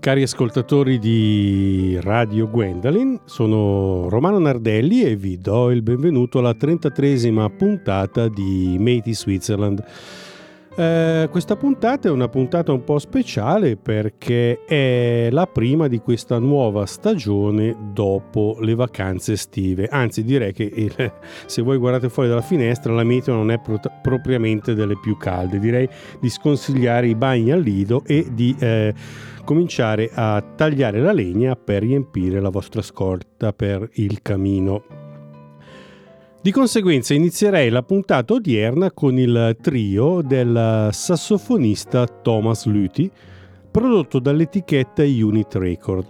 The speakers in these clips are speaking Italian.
Cari ascoltatori di Radio Gwendolyn, sono Romano Nardelli e vi do il benvenuto alla 33esima puntata di Matey Switzerland. Eh, questa puntata è una puntata un po' speciale perché è la prima di questa nuova stagione dopo le vacanze estive. Anzi, direi che il, se voi guardate fuori dalla finestra la meteo non è pro- propriamente delle più calde. Direi di sconsigliare i bagni al lido e di eh, cominciare a tagliare la legna per riempire la vostra scorta per il camino. Di conseguenza inizierei la puntata odierna con il trio del sassofonista Thomas Luthi, prodotto dall'etichetta Unit Record.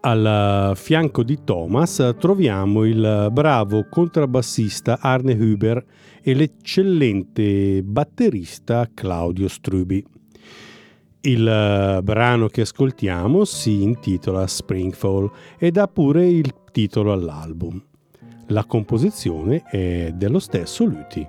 Al fianco di Thomas troviamo il bravo contrabbassista Arne Huber e l'eccellente batterista Claudio Strubi. Il brano che ascoltiamo si intitola Springfall ed ha pure il titolo all'album. La composizione è dello stesso Luti.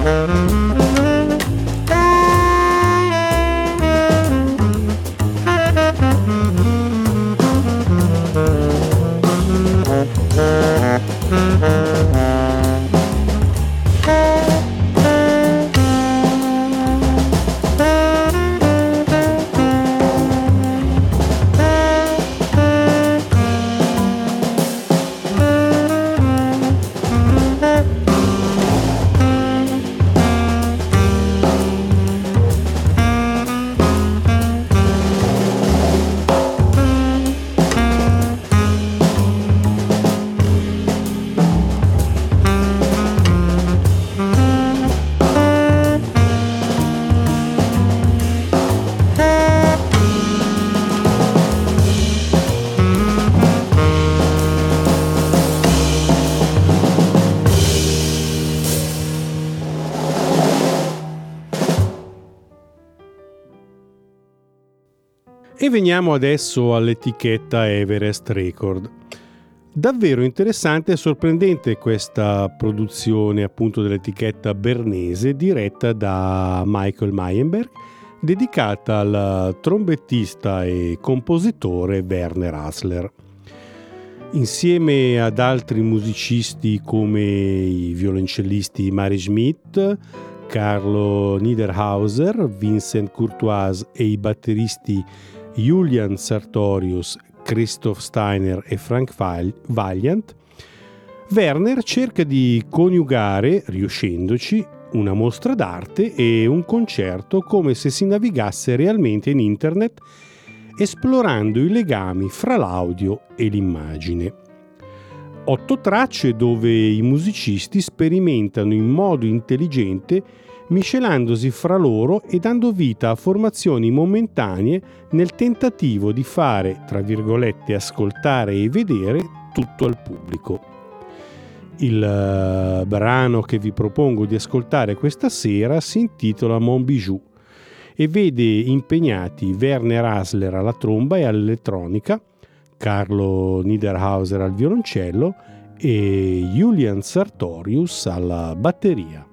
Música E veniamo adesso all'etichetta Everest Record. Davvero interessante e sorprendente questa produzione appunto dell'etichetta bernese diretta da Michael Meyenberg dedicata al trombettista e compositore Werner Hasler. Insieme ad altri musicisti come i violoncellisti Mari Schmidt, Carlo Niederhauser, Vincent Courtois e i batteristi Julian Sartorius, Christoph Steiner e Frank Valiant, Werner cerca di coniugare, riuscendoci, una mostra d'arte e un concerto come se si navigasse realmente in internet esplorando i legami fra l'audio e l'immagine. Otto tracce dove i musicisti sperimentano in modo intelligente miscelandosi fra loro e dando vita a formazioni momentanee nel tentativo di fare, tra virgolette, ascoltare e vedere tutto al pubblico. Il uh, brano che vi propongo di ascoltare questa sera si intitola Mon Bijou e vede impegnati Werner Hasler alla tromba e all'elettronica, Carlo Niederhauser al violoncello e Julian Sartorius alla batteria.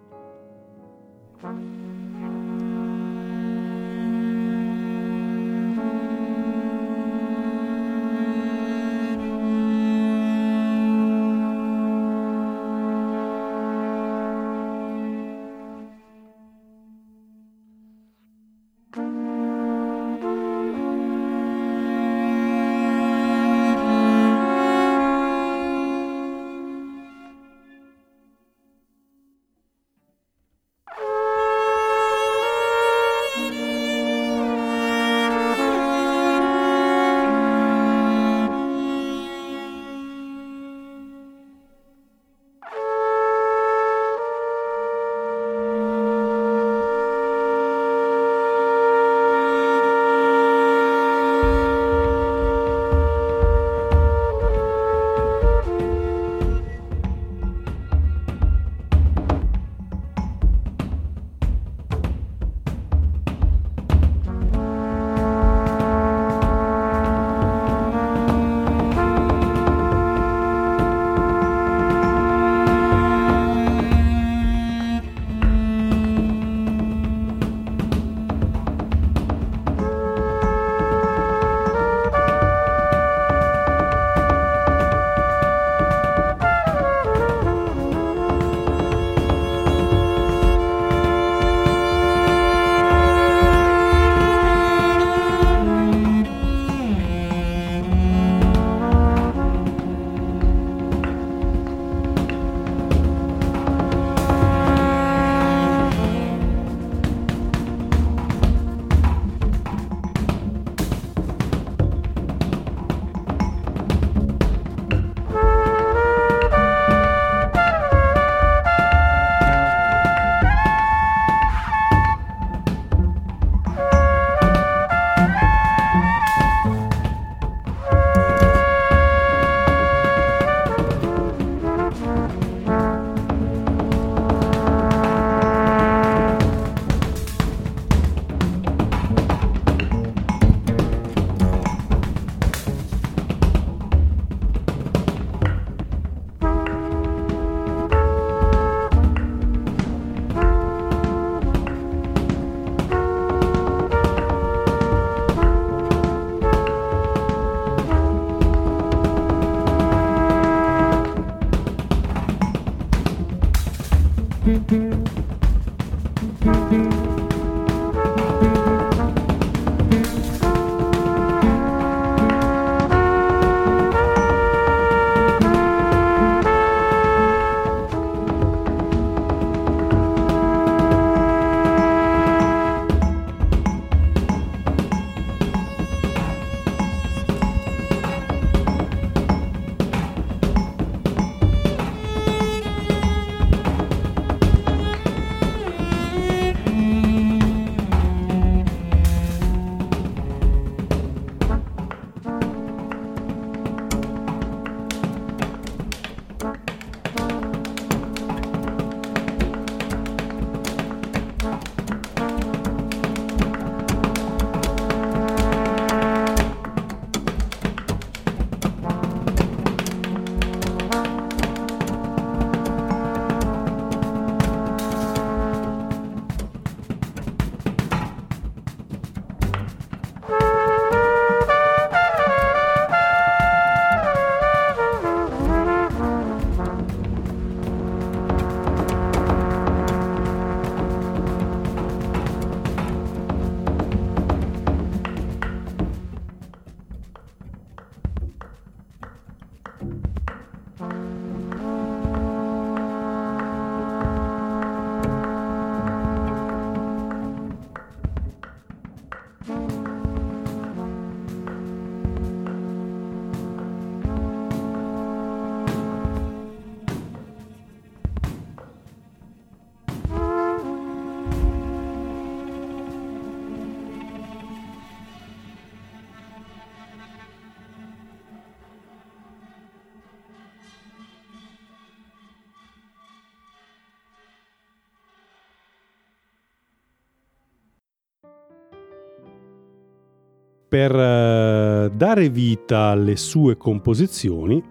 Per uh, dare vita alle sue composizioni,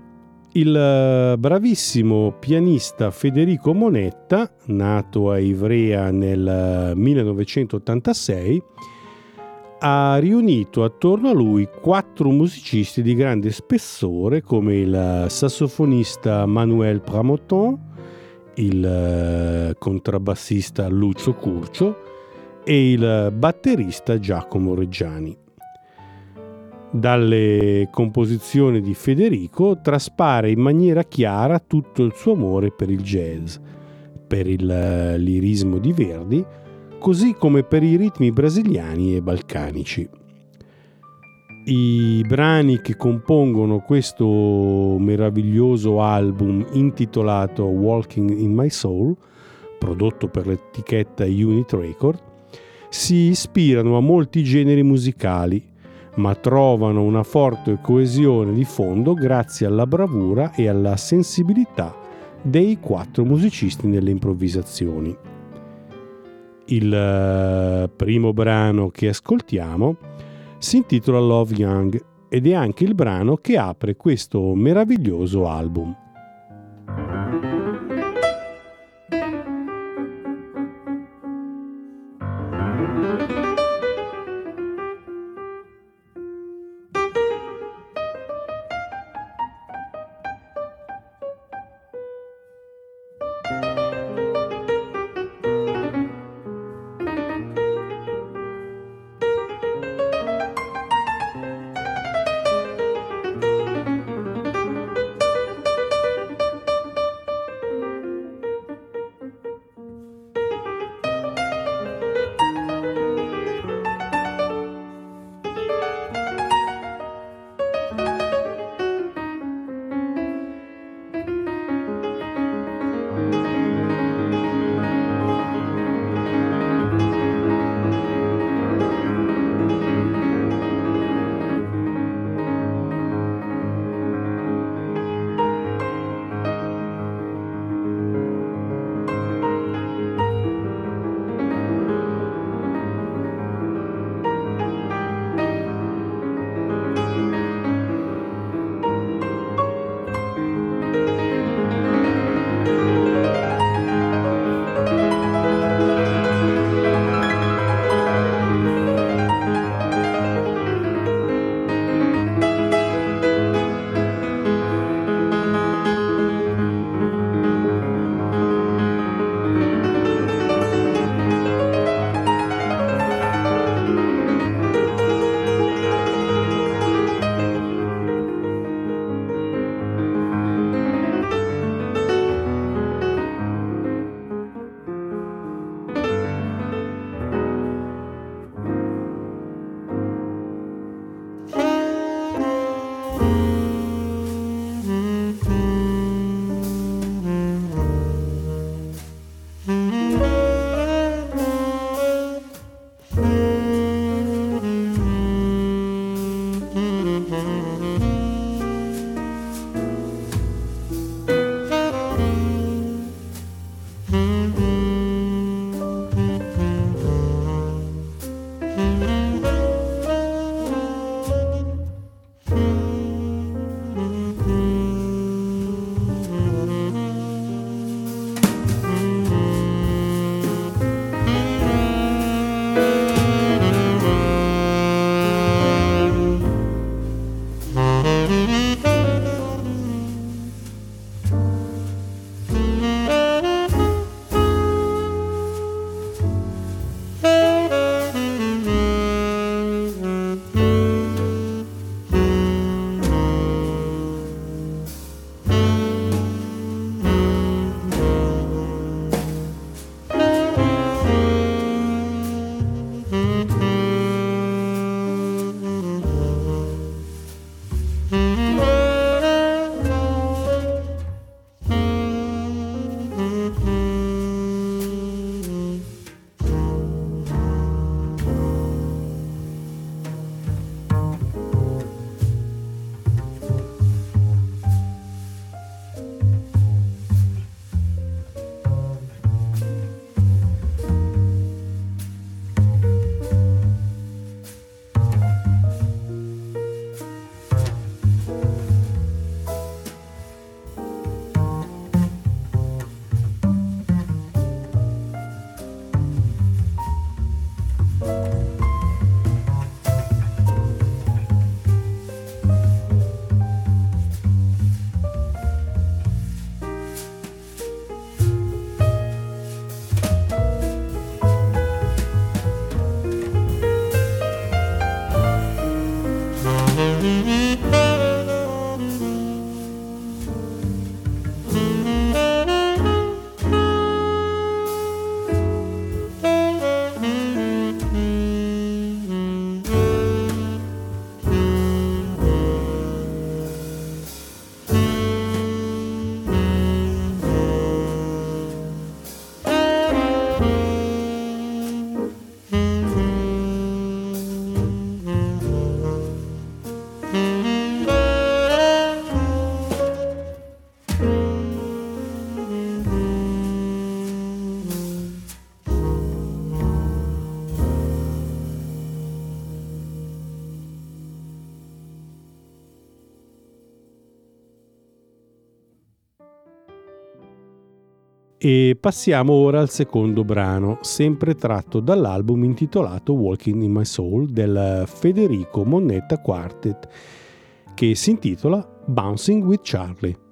il uh, bravissimo pianista Federico Monetta, nato a Ivrea nel 1986, ha riunito attorno a lui quattro musicisti di grande spessore come il sassofonista Manuel Pramoton, il eh, contrabbassista Lucio Curcio e il batterista Giacomo Reggiani. Dalle composizioni di Federico traspare in maniera chiara tutto il suo amore per il jazz, per il eh, lirismo di Verdi, così come per i ritmi brasiliani e balcanici. I brani che compongono questo meraviglioso album intitolato Walking in My Soul, prodotto per l'etichetta Unit Record, si ispirano a molti generi musicali, ma trovano una forte coesione di fondo grazie alla bravura e alla sensibilità dei quattro musicisti nelle improvvisazioni. Il eh, primo brano che ascoltiamo si intitola Love Young ed è anche il brano che apre questo meraviglioso album. E passiamo ora al secondo brano, sempre tratto dall'album intitolato Walking in My Soul del Federico Monnetta Quartet, che si intitola Bouncing with Charlie.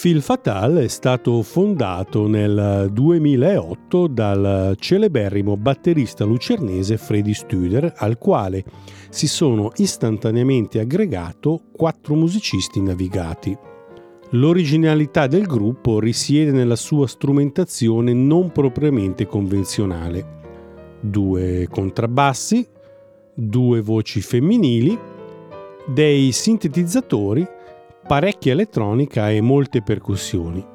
Phil Fatal è stato fondato nel 2008 dal celeberrimo batterista lucernese Freddy Studer, al quale si sono istantaneamente aggregato quattro musicisti navigati. L'originalità del gruppo risiede nella sua strumentazione non propriamente convenzionale. Due contrabbassi, due voci femminili, dei sintetizzatori parecchia elettronica e molte percussioni.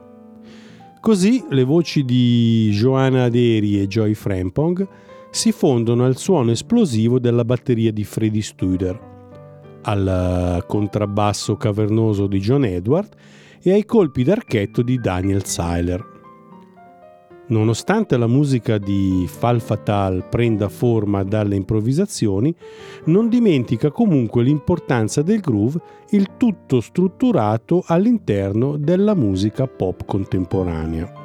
Così le voci di Joanna Aderi e Joy Frampong si fondono al suono esplosivo della batteria di Freddy Studer, al contrabbasso cavernoso di John Edward e ai colpi d'archetto di Daniel Seiler. Nonostante la musica di Fal Fatal prenda forma dalle improvvisazioni, non dimentica comunque l'importanza del groove, il tutto strutturato all'interno della musica pop contemporanea.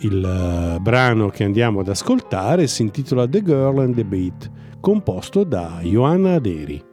Il eh, brano che andiamo ad ascoltare si intitola The Girl and the Beat, composto da Johanna Aderi.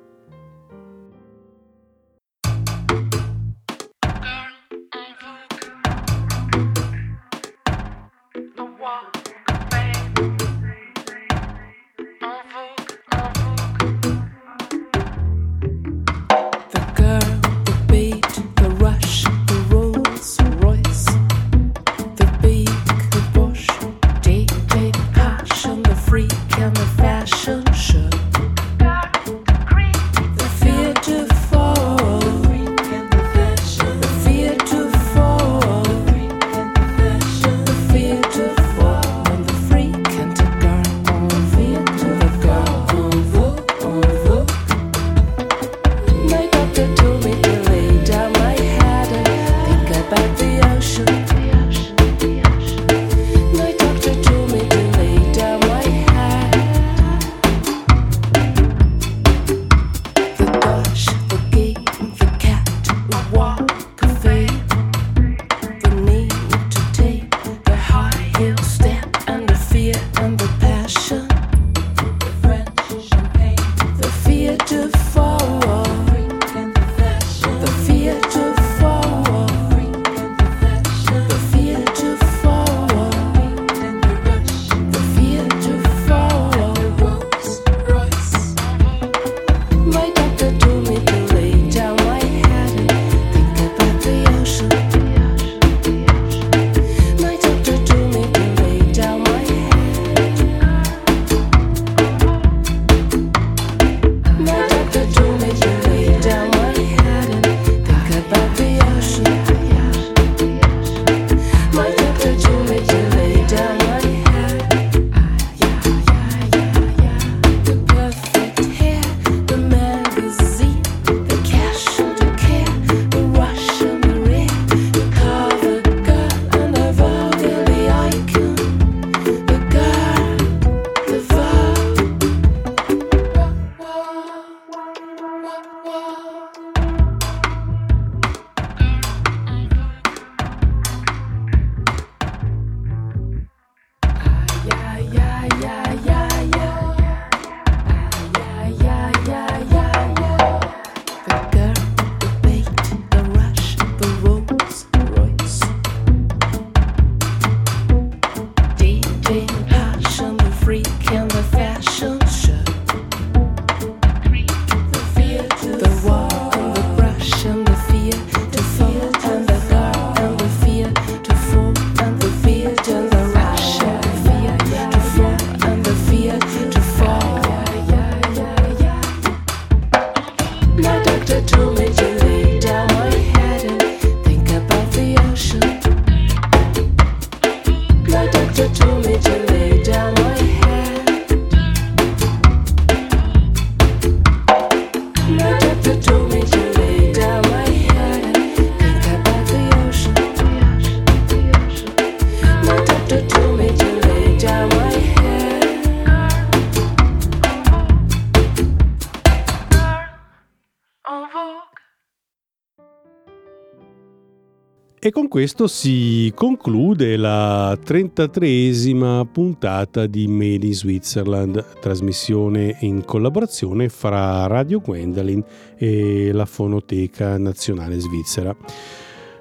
E con questo si conclude la 33esima puntata di Made in Switzerland, trasmissione in collaborazione fra Radio Gwendolyn e la Fonoteca Nazionale Svizzera.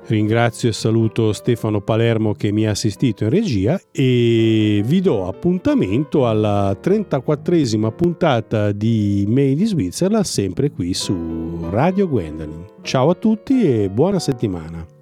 Ringrazio e saluto Stefano Palermo che mi ha assistito in regia e vi do appuntamento alla 34esima puntata di Made in Switzerland sempre qui su Radio Gwendolyn. Ciao a tutti e buona settimana.